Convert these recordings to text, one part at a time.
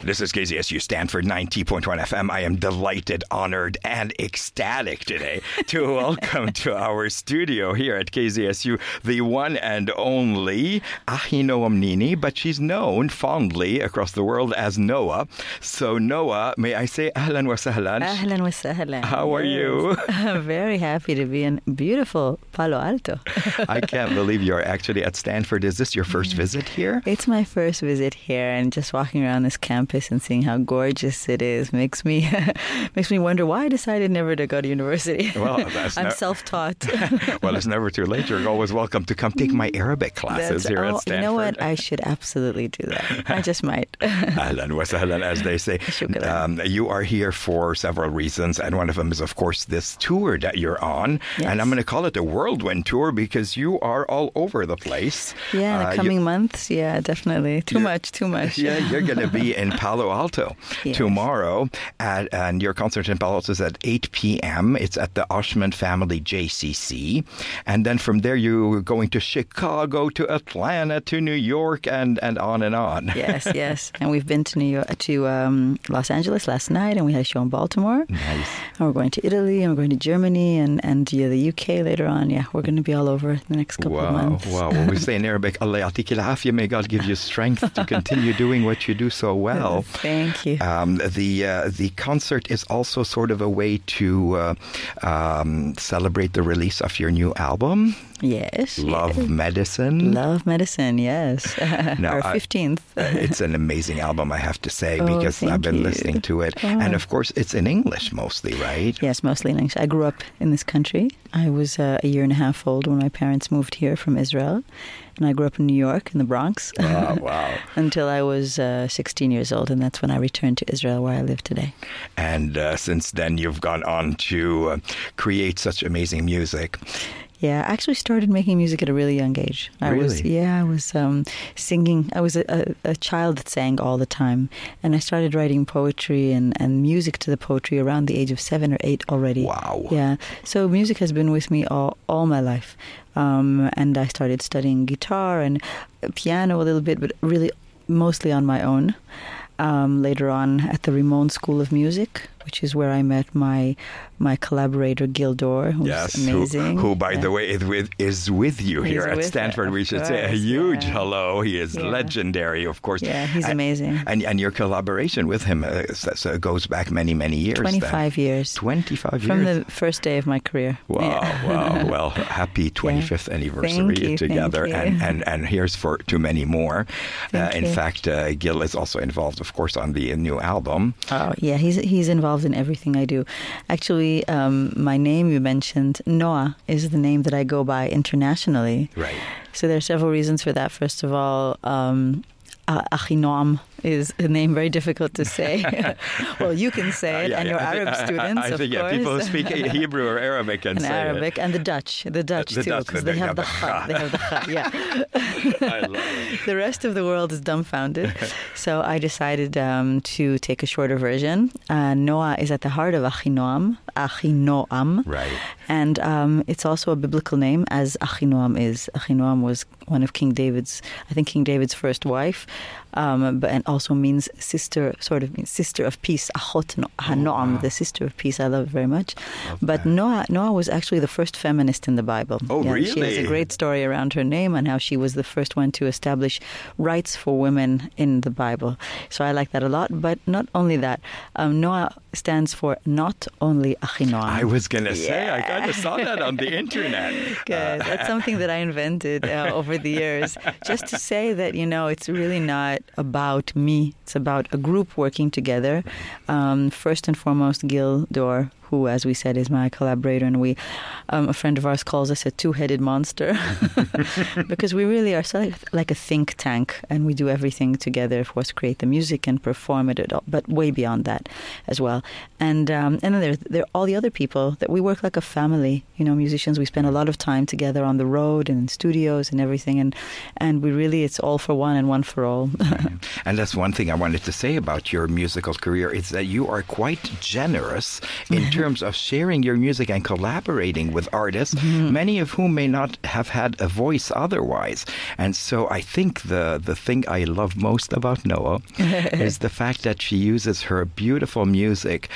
This is KZSU Stanford 90.1 FM. I am delighted, honored, and ecstatic today to welcome to our studio here at KZSU the one and only Achinoam Nini, but she's known fondly across the world as Noa. So, Noa, may I say ahlan wa sahlan? Ahlan wa sahlan. How are you? I'm very happy to be in beautiful Palo Alto. I can't believe you're actually at Stanford. Is this your first visit here? It's my first visit here, and just walking around this campus and seeing how gorgeous it is makes me makes me wonder why I decided never to go to university. Well, I'm no- self-taught. well, it's never too late. You're always welcome to come take my Arabic classes That's- here oh, at Stanford. You know what? I should absolutely do that. I just might. Ahlan wa sahlan, as they say. Um, you are here for several reasons, and one of them is, of course, this tour that you're on. Yes. And I'm going to call it a whirlwind tour because you are all over the place. yeah, in Uh, the you- coming months. Yeah, definitely. Too much. Too much. yeah, you're going to be in Palo Alto Yes. tomorrow, at, and your concert in Palo Alto is at 8 p.m. It's at the Oshman Family JCC, and then from there you're going to Chicago, to Atlanta, to New York, and and on and on. yes, yes. And we've been to New York, to um, Los Angeles last night, and we had a show in Baltimore. Nice. And we're going to Italy, and we're going to Germany, and and yeah, the UK later on. Yeah, we're going to be all over the next couple of Wow, months. wow. Well, we say in Arabic, Allah may God give you strength to continue doing what you do so well. Thank you. Um, the uh, the concert is also sort of a way to uh, um, celebrate the release of your new album, yes. Love yes. Medicine. Love medicine. Yes. No, Our I- fifteenth. it's an amazing album, I have to say, Oh, because I've been you. listening to it, Oh. and of course, it's in English mostly, right? Yes, mostly in English. I grew up in this country. I was uh, a year and a half old when my parents moved here from Israel, and I grew up in New York, in the Bronx. Wow, wow. Until I was uh, 16 years old, and that's when I returned to Israel, where I live today. And uh, since then, you've gone on to uh, create such amazing music. Yeah, I actually started making music at a really young age. I was Really? yeah, I was um, singing. I was a, a, a child that sang all the time, and I started writing poetry and, and music to the poetry around the age of seven or eight already. Wow. Yeah, so music has been with me all all my life, um, and I started studying guitar and piano a little bit, but really mostly on my own. Um, later on at the Rimon School of Music, which is where I met my my collaborator Gil Dor, who's Yes, who, amazing. who, by Yeah. the way, is with, is with you He's here at Stanford. of We should say a huge yeah. hello. He is Yeah. legendary, of course. Yeah, he's And- amazing. And, and your collaboration with him uh, so, so goes back many, many years. 25 years 25 from the first day of my career. Wow, wow. Well, happy 25th anniversary Thank you, together. And, and, and here's for too many more. Thank in fact, uh, Gil is also involved, of course, on the new album. Oh yeah, he's he's involved in everything I do. Actually, um, my name you mentioned, Noa, is the name that I go by internationally. Right. So there are several reasons for that. First of all, um, Achinoam is a name very difficult to say. well, you can say it, Uh, yeah, and yeah, your I think- Arab I- I- students, I, of think, yeah, people who speak Hebrew or Arabic can and say it. Arabic and the Dutch, the Dutch the too, because they they have the cha. They have the cha. Yeah. I love it. the rest of the world is dumbfounded. so I decided um, to take a shorter version. Uh, Noa is at the heart of Achinoam, Achinoam. Right. And um, it's also a biblical name, as Achinoam is. Achinoam was one of King David's, I think King David's first wife, um, but and also means sister, sort of means sister of peace. Achot no- Hanoam, wow. the sister of peace. I love it very much. Love but that. Noa, Noa was actually the first feminist in the Bible. Oh, She has a great story around her name and how she was the first one to establish rights for women in the Bible. So I like that a lot. But not only that, um, Noa stands for not only Achinoam. I was going to say, I Yeah. kind of saw that on the internet. Good. Uh, That's something that I invented uh, over the years, just to say that you know it's really not about me. It's about a group working together. Um, first and foremost, Gil Dor, who, as we said, is my collaborator, and we, um, a friend of ours calls us a two-headed monster because we really are sort of like a think tank, and we do everything together. Of course, create the music and perform it, all, but way beyond that as well. And um, and then there there are all the other people that we work like a family. You know, musicians. We spend a lot of time together on the road and in studios and everything, and and we really it's all for one and one for all. And that's one thing I wanted to say about your musical career is that you are quite generous in terms of sharing your music and collaborating with artists, mm-hmm. many of whom may not have had a voice otherwise. And so I think the, the thing I love most about Noa is the fact that she uses her beautiful music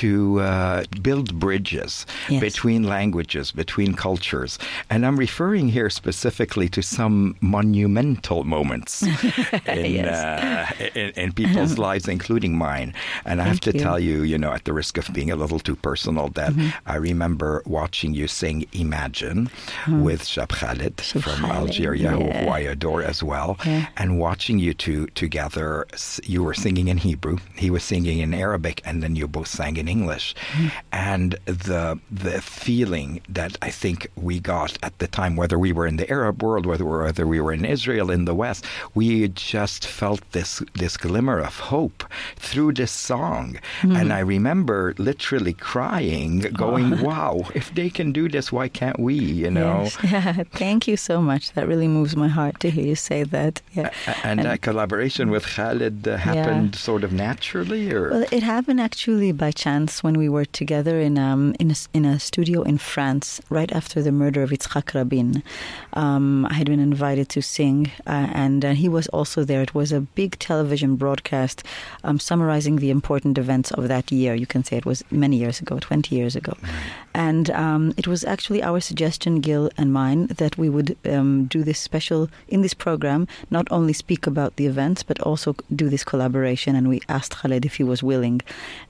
to uh, build bridges yes. between languages, between cultures. And I'm referring here specifically to some monumental moments in, yes. uh, in, in, people's lives, including mine. And I have to you. tell you, you know, at the risk of being a little too personal, that mm-hmm. I remember watching you sing Imagine mm. with Cheb Khaled from. Algeria, yeah. who I adore as well, yeah. and watching you two together. You were singing in Hebrew, he was singing in Arabic, and then you both sang in English. Mm. And the the feeling that I think we got at the time, whether we were in the Arab world, whether whether we were in Israel in the West, we just felt this this glimmer of hope through this song. Mm. And I remember literally crying, going, oh. "Wow! If they can do this, why can't we?" You know. Yes. Yeah. Thank you so much. That really moves my heart to hear you say that. Yeah. And, and that collaboration with Khaled uh, happened yeah. sort of naturally, or well, it happened actually by chance when we were together in um in a, in a studio in France right after the murder of Yitzhak Rabin. Um, I had been invited to sing, uh, and uh, he was also there. It was a big television broadcast um, summarizing the important events of that year. You can say it was many years ago, 20 years ago. And um, it was actually our suggestion, Gil and mine, that we would um, do this special in this program, not only speak about the events, but also do this collaboration. And we asked Khaled if he was willing.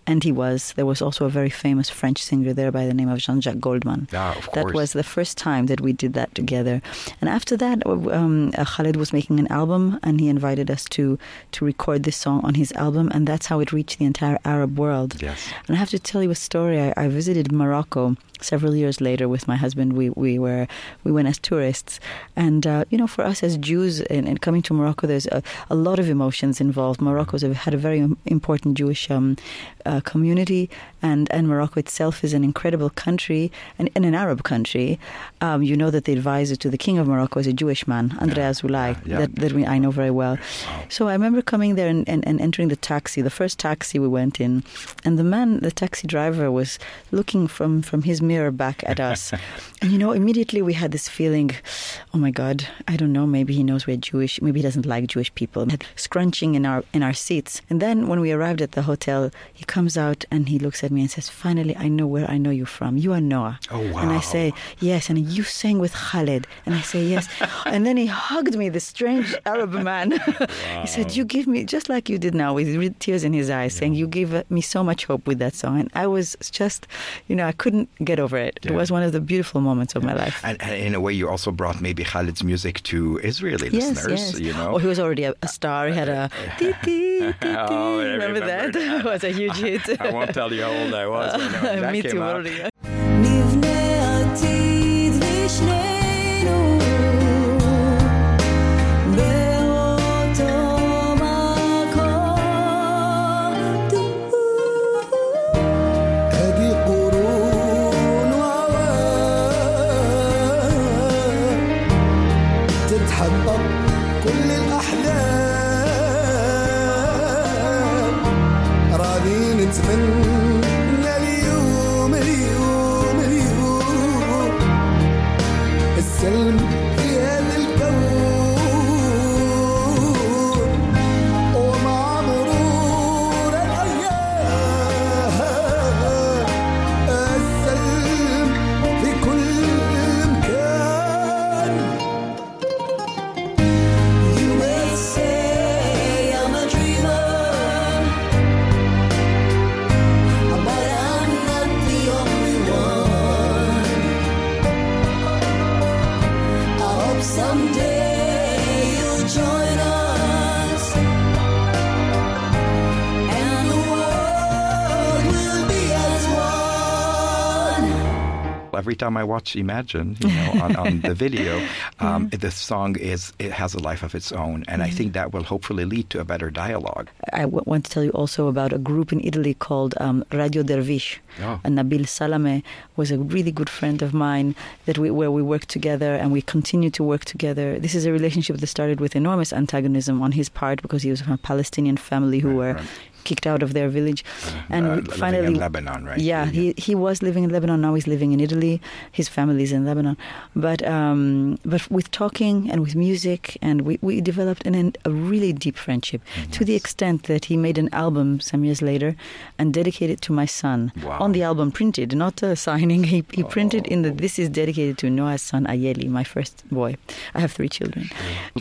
And he was. There was also a very famous French singer there by the name of Jean Jacques Goldman. Ah, that was the first time that we did that together. And after that, um, uh, Khaled was making an album, and he invited us to to record this song on his album, and that's how it reached the entire Arab world. Yes. And I have to tell you a story. I, I visited Morocco several years later with my husband. We, we were we went as tourists. And uh, you know for us as Jews in, in coming to Morocco there's a, a, lot of emotions involved. Morocco had a very important Jewish um, uh, community. And, and Morocco itself is an incredible country and in an Arab country. Um, you know that the advisor to the king of Morocco is a Jewish man Andreas yeah. Yeah. that, that we, I know very well. So I remember coming there and, and, and entering the taxi the first taxi we went in. And the man the taxi driver was looking from, from his mirror back at us. and you know, immediately we had this feeling, oh my God, I don't know, maybe he knows we're Jewish, maybe he doesn't like Jewish people. Scrunching in our in our seats. And then when we arrived at the hotel, he comes out and he looks at me and says, Finally I know where I know you from. You are Noa. Oh wow. And I say, Yes, and you sang with Khaled. And I say, Yes. and then he hugged me, this strange Arab man. Wow. he said, You give me just like you did now, with tears in his eyes, yeah. saying, You gave me so much hope with that song. And I was just, you know, I couldn't get over it. Yeah. It was one of the beautiful moments of my life. And, and, in a way, you also brought maybe Khaled's music to Israeli yes, listeners. Yes. You know, oh, he was already a, a star. He had a tee tee tee. Oh, remember, remember that? that? it was a huge hit. I won't tell you how old I was. Uh, me too. Already. Every time I watch Imagine, you know, on, on the video, um, the song is it has a life of its own, and I think that will hopefully lead to a better dialogue. I w- want to tell you also about a group in Italy called um, Radio Dervish. Oh. And Nabil Salameh was a really good friend of mine that we, where we worked together and we continue to work together. This is a relationship that started with enormous antagonism on his part because he was from a Palestinian family who right, were right kicked out of their village, and Uh, finally in Lebanon, right? Yeah, he he was living in Lebanon. Now he's living in Italy. His family is in Lebanon, but um, but with talking and with music, and we, we developed an, a really deep friendship to the extent that he made an album some years later and dedicated it to my son. Wow. On the album, printed, not a signing. He he printed in the this is dedicated to Noa's son Ayeli, my first boy. I have three children.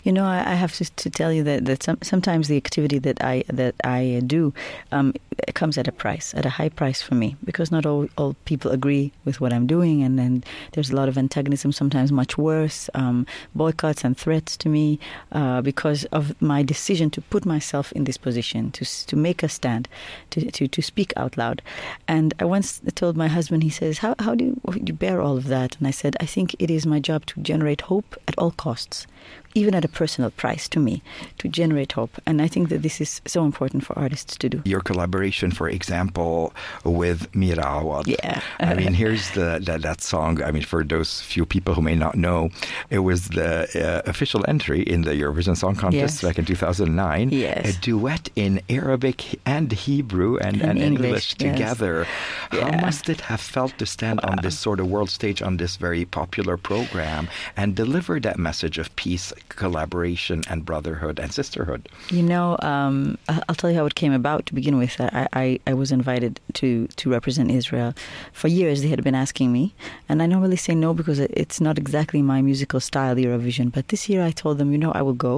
You know, I, I have to, to tell you that that some, sometimes the activity that I that I do um, comes at a price, at a high price for me, because not all, all people agree with what I'm doing, and then there's a lot of antagonism, sometimes much worse, um, boycotts and threats to me, uh, because of my decision to put myself in this position, to to make a stand, to to, to speak out loud. And I once told my husband, he says, "How how do you, how do you bear all of that?" And I said, "I think it is my job to generate hope at all costs." Even at a personal price to me, to generate hope. And I think that this is so important for artists to do. Your collaboration, for example, with Mira Awad. Yeah. I mean, here's the, the, that song. I mean, for those few people who may not know, it was the uh, official entry in the Eurovision Song Contest Yes. back in 2009. Yes. A duet in Arabic and Hebrew and, And and English, English, yes. together. How Yeah. must it have felt to stand on this sort of world stage on this very popular program and deliver that message of peace, collaboration, and brotherhood and sisterhood? You know, um, I'll tell you how it came about to begin with. I, I, I was invited to, to represent Israel. For years, they had been asking me, and I normally say no because it's not exactly my musical style, Eurovision. But this year, I told them, you know, I will go,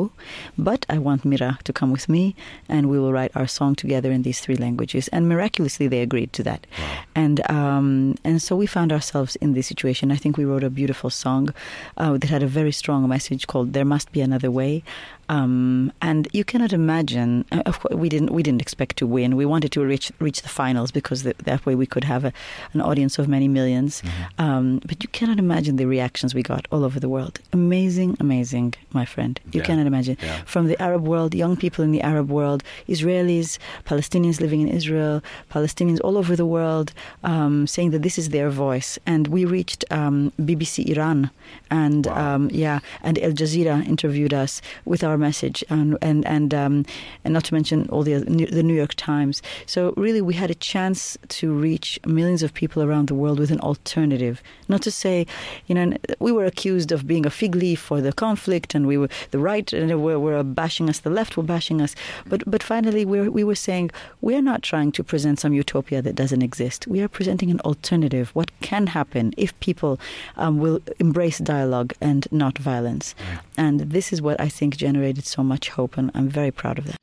but I want Mira to come with me, and we will write our song together in these three languages. And miraculously, they agreed to that. And um, and so we found ourselves in this situation. I think we wrote a beautiful song uh, that had a very strong message called "There Must Be Another Way." Um, and you cannot imagine. uh, Of course, we didn't. We didn't expect to win. We wanted to reach reach the finals because th- that way we could have a, an audience of many 1000000s Um, but you cannot imagine the reactions we got all over the world. Amazing, amazing, my friend. You Yeah. cannot imagine. Yeah. From the Arab world, young people in the Arab world, Israelis, Palestinians living in Israel, Palestinians all over the world, um, saying that this is their voice. And we reached um, BBC Iran, and Wow. um, yeah, and Al Jazeera interviewed us with our message, and and and um, and not to mention all the the New York Times. So really, we had a chance to reach millions of people around the world with an alternative. Not to say, you know, we were accused of being a fig leaf for the conflict, and we were the right and were, were bashing us, the left were bashing us. But but finally, we we were saying we're not trying to present some utopia that doesn't exist. We are presenting an alternative. What can happen if people um, will embrace dialogue and not violence? And this is what I think so much hope, and I'm very proud of that.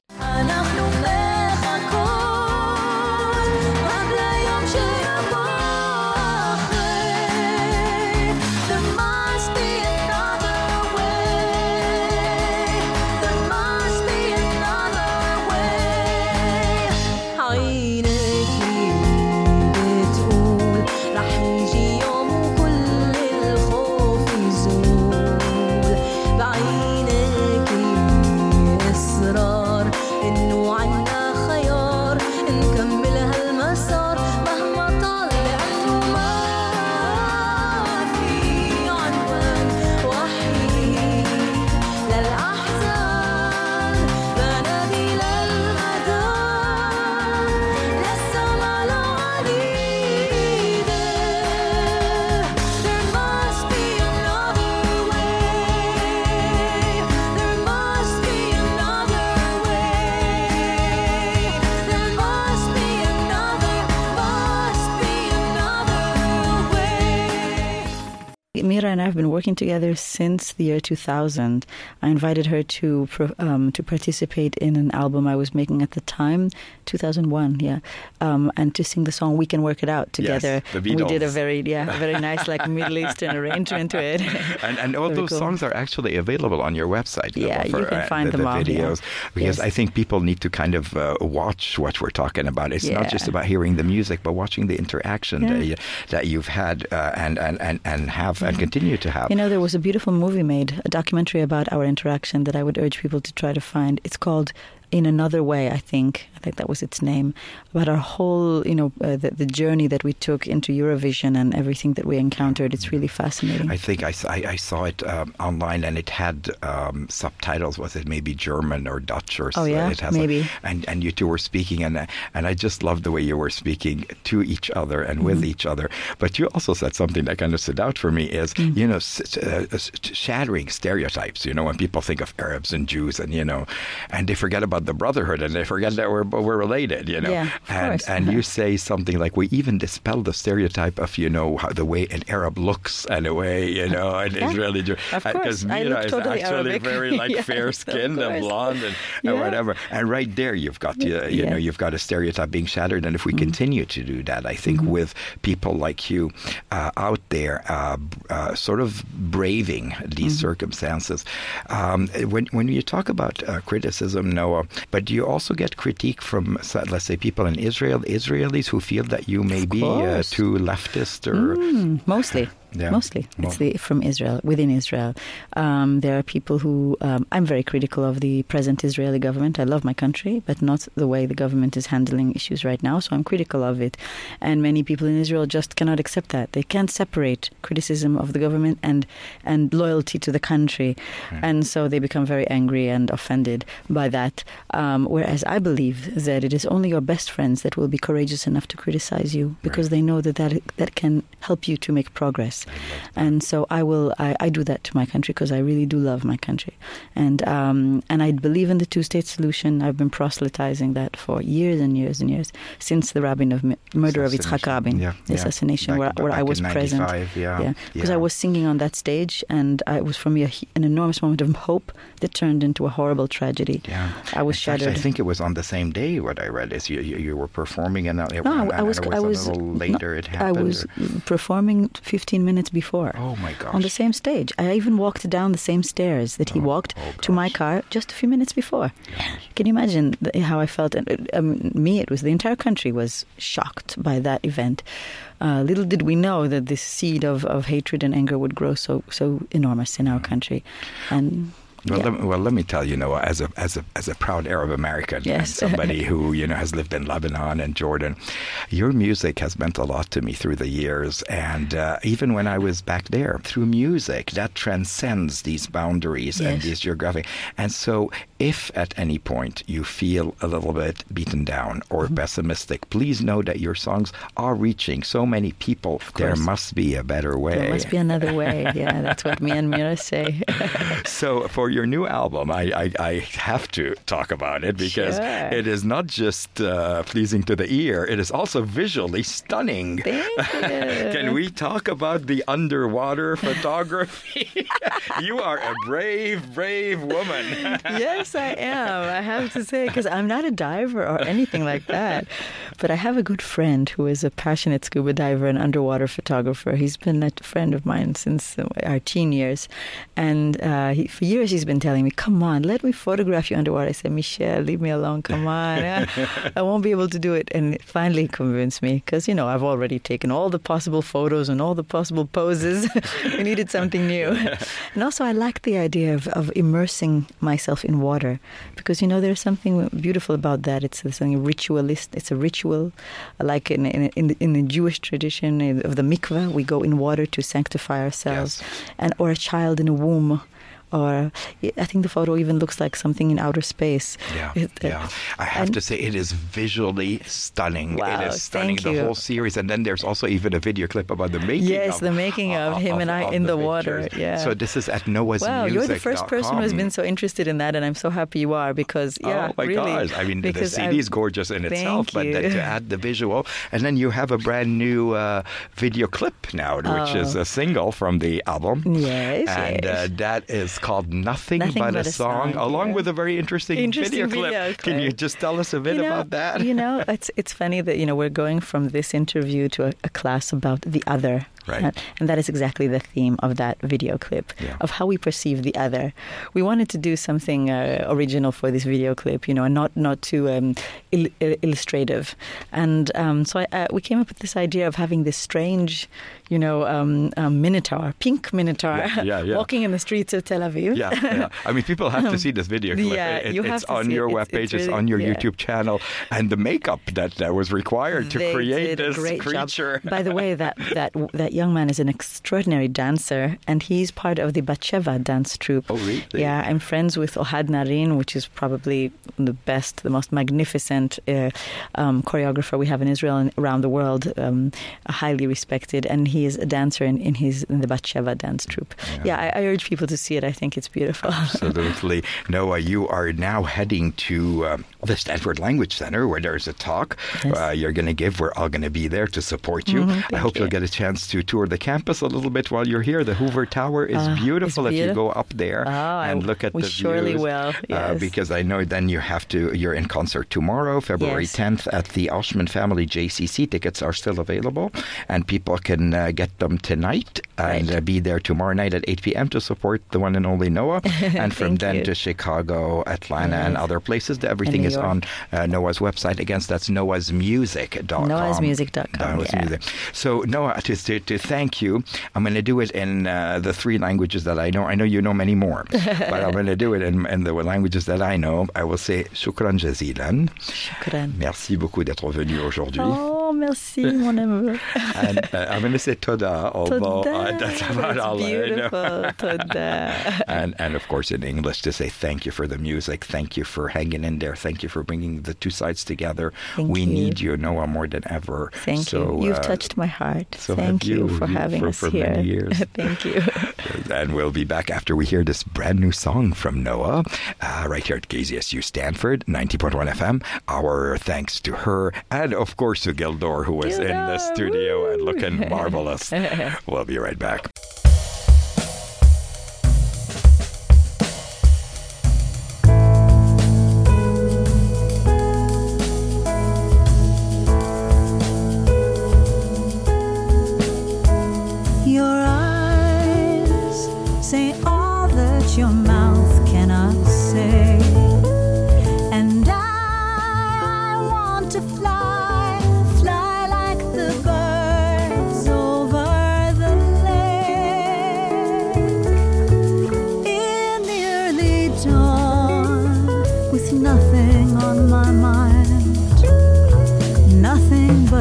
Working together since the year 2000. I invited her to um, to participate in an album I was making at the time, 2001, yeah, um, and to sing the song "We Can Work It Out" together. the we did a very yeah, a very nice like Middle Eastern arrangement to it. And, and all Very those cool. songs are actually available on your website. Yeah, for, you can uh, find the, them the all, yeah. videos because Yes. I think people need to kind of uh, watch what we're talking about. It's not just about hearing the music, but watching the interaction Yeah. that, you, that you've had uh, and, and, and, and have and continue to have. You know, there was a beautiful movie made, a documentary about our interaction that I would urge people to try to find. It's called in another way. I think I think that was its name. About our whole, you know, uh, the, the journey that we took into Eurovision and everything that we encountered. It's really fascinating. I think I saw it um, online and it had um, subtitles. Was it maybe German or Dutch or Oh, yeah? It has a- Maybe. and and you two were speaking and I- and I just loved the way you were speaking to each other and with Mm-hmm. each other. But you also said something that kind of stood out for me is Mm. you know s- s- uh, s- shattering stereotypes. You know when people think of Arabs and Jews and you know and they forget about the brotherhood and they forget that we're we're related. You know Yeah, of and course. and you say something like we even dispel the stereotype of you know how the way an Arab looks and the way you know and Yeah, of because Mira look is totally actually Arabic. very like Yes, fair skinned and blonde and, and whatever and right there you've got you, you Yeah. know you've got a stereotype being shattered and if we Mm-hmm. continue to do that I think with people like you uh, out there uh, uh, sort of braving these Mm-hmm. circumstances um, when when you talk about uh, criticism Noa but do you also get critique from let's say people in Israel Israelis who feel that you may be uh, too leftist or Mm, mostly. Yeah. Mostly, Mo- it's the from Israel. Within Israel, um, there are people who um, I'm very critical of the present Israeli government. I love my country, but not the way the government is handling issues right now. So I'm critical of it, and many people in Israel just cannot accept that. They can't separate criticism of the government and and loyalty to the country, and so they become very angry and offended by that. Um, whereas I believe that it is only your best friends that will be courageous enough to criticize you because they know that that, that can help you to make progress. And so I will, I, I do that to my country because I really do love my country. And, um, and I believe in the two state solution. I've been proselytizing that for years and years and years since the Rabin of murder of Yitzhak Rabin, Yeah, the yeah. assassination, Back- where, where back I was present. 95, yeah, because yeah. I was singing on that stage, and I, it was for me a, an enormous moment of hope that turned into a horrible tragedy. Yeah, I was fact, shattered. I think it was on the same day. What I read is you you, you were performing and it, No, I, and I was. I a was. little no, later. it I was or- performing 15 minutes before. Oh my gosh! on the same stage. I even walked down the same stairs that he Oh, walked oh to my car just a few minutes before. Can you imagine how I felt? And uh, um, me, it was the entire country was shocked by that event. Uh, little did we know that this seed of, of hatred and anger would grow so so enormous in our country, and Well, yeah. let, well, let me tell you, Noa, as a as a as a proud Arab American and somebody who you know has lived in Lebanon and Jordan, your music has meant a lot to me through the years, and uh, even when I was back there, through music that transcends these boundaries and these geographic. And so, if at any point you feel a little bit beaten down or Mm-hmm. pessimistic, please know that your songs are reaching so many people. There must be a better way. there must be another way. Yeah, that's what me and Mira say. So for your new album, I, I, I have to talk about it because Sure. it is not just uh, pleasing to the ear; it is also visually stunning. Thank you. Can we talk about the underwater photography? you are a brave, brave woman. yes, I am. I have to say, because I'm not a diver or anything like that. But I have a good friend who is a passionate scuba diver and underwater photographer. He's been a friend of mine since uh, our teen years. And uh, he, for years, he's been telling me, Come on, let me photograph you underwater. I said, Michelle, leave me alone. Come on. I won't be able to do it. And it finally convinced me because, you know, I've already taken all the possible photos and all the possible poses. we needed something new. and also, I like the idea of, of immersing myself in water because, you know, there's something beautiful about that. It's something ritualist. It's a ritual. Like in, in, in, the, in the Jewish tradition eh, of the mikveh, we go in water to sanctify ourselves. Yes. And Or a child in a womb. Or I think the photo even looks like something in outer space. Yeah, It, uh, yeah. I have and- to say, it is visually stunning. Wow, it is stunning. The you. whole series, and then there's also even a video clip about the making. Yes, of, the making of him and I in the water, yeah. So this is at Noa's Wow, you're the first person who has been so interested in that, and I'm so happy you are because, yeah, oh my really. gosh! I mean, the CD is gorgeous in itself, but then to add the visual, and then you have a brand new uh, video clip now, which is Oh. a single from the album. Yes, and yes. Uh, that is called "Nothing, Nothing But, But a Song," Song, along yeah. with a very interesting, Interesting video, clip. video Can you just tell us a bit you know, about that? You know, it's it's funny that you know we're going from this interview to a, a class about the other, Right. And, and that is exactly the theme of that video clip Yeah. of how we perceive the other. We wanted to do something uh, original for this video clip, you know, and not not too um, il- il- illustrative. And um, so I, uh, we came up with this idea of having this strange, you know, um, um, minotaur, pink minotaur, Yeah, yeah, yeah. walking in the streets of Tel Aviv. Yeah, yeah. I mean, people have to see this video clip. Yeah, It- you it's have to on see your it. It's- webpage, it's it's, really- on your. YouTube channel, and the makeup that, that was required to They create this creature. Job. By the way, that, that that young man is an extraordinary dancer, and he's part of the Batsheva dance troupe. Oh, really? Yeah, I'm friends with Ohad Naharin, which is probably the best, the most magnificent uh, um, choreographer we have in Israel and around the world, um, highly respected, and he is a dancer in, in his in the Batsheva dance troupe. Yeah. Yeah, I, I urge people to see it. I think it's beautiful. Absolutely. Noa, you are now heading to um, the Stanford Language Center where there's a talk Yes. uh, you're going to give. We're all going to be there to support you. Mhm, I hope you. you'll get a chance to tour the campus a little bit while you're here. The Hoover Tower is Ah, it's beautiful if you go up there Oh, and look at we the surely views. will, Uh, yes. because I know then you have to, you're in concert tomorrow, February Yes. 10th at the Oshman Family JCC. Tickets are still available and people can uh, get them tonight and Right. uh, be there tomorrow night at 8 p.m. to support the one and only Noa. and from then you. to Chicago, Atlanta, and other places. Everything is on uh, Noa's website. Again, that's noasmusic.com. Noasmusic.com, Noa's yeah. Music. So, Noa, to, to, to thank you, I'm going to do it in uh, the three languages that I know. I know you know many more, but I'm going to do it in, in the languages that I know. I will say shukran jazilan. Shukran. Merci beaucoup d'être venu aujourd'hui. Oh, merci, mon amour. And uh, I'm going to say toda, uh, Toda. that's about That's all I know. beautiful. Toda. and and of course in English to say thank you for the music, thank you for hanging in there, thank you for bringing the two sides together. Thank we you. need you, Noa, more than ever. Thank so, you. You've uh, touched my heart. so Thank you, you, for having for- us for here. many years. Thank you. And we'll be back after we hear this brand new song from Noa, uh, right here at KZSU Stanford, 90.1 FM. Our thanks to her, and of course to Gil Dor, who was in the studio and looking marvelous. we'll be right back.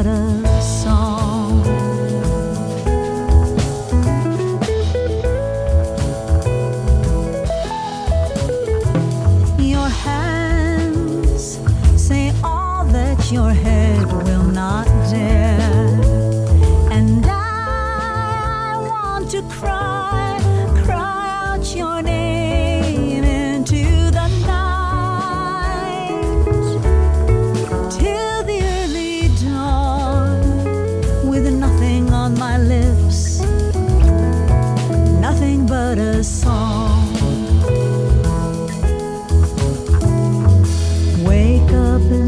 Nothing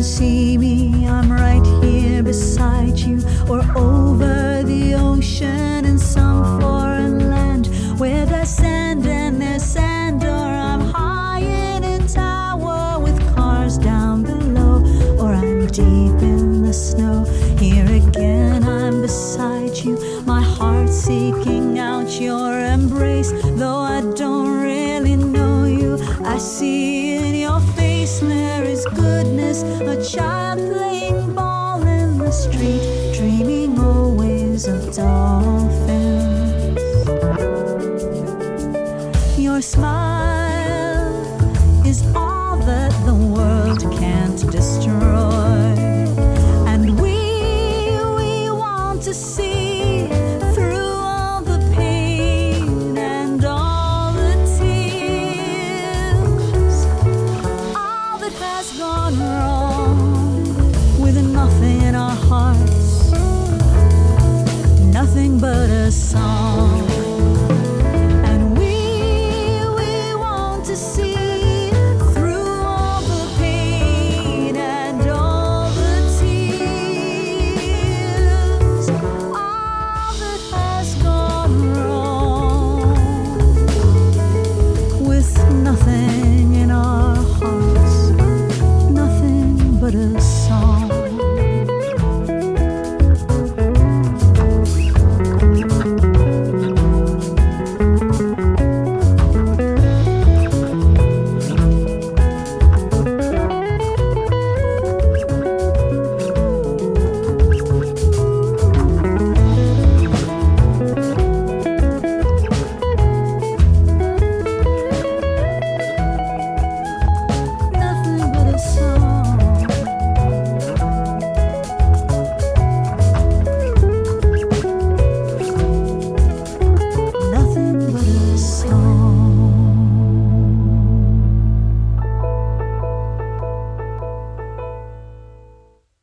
see me, I'm right here beside you, or over a child playing ball in the street, dreaming always of dolphins. Your smile is all that the world can't destroy. the song.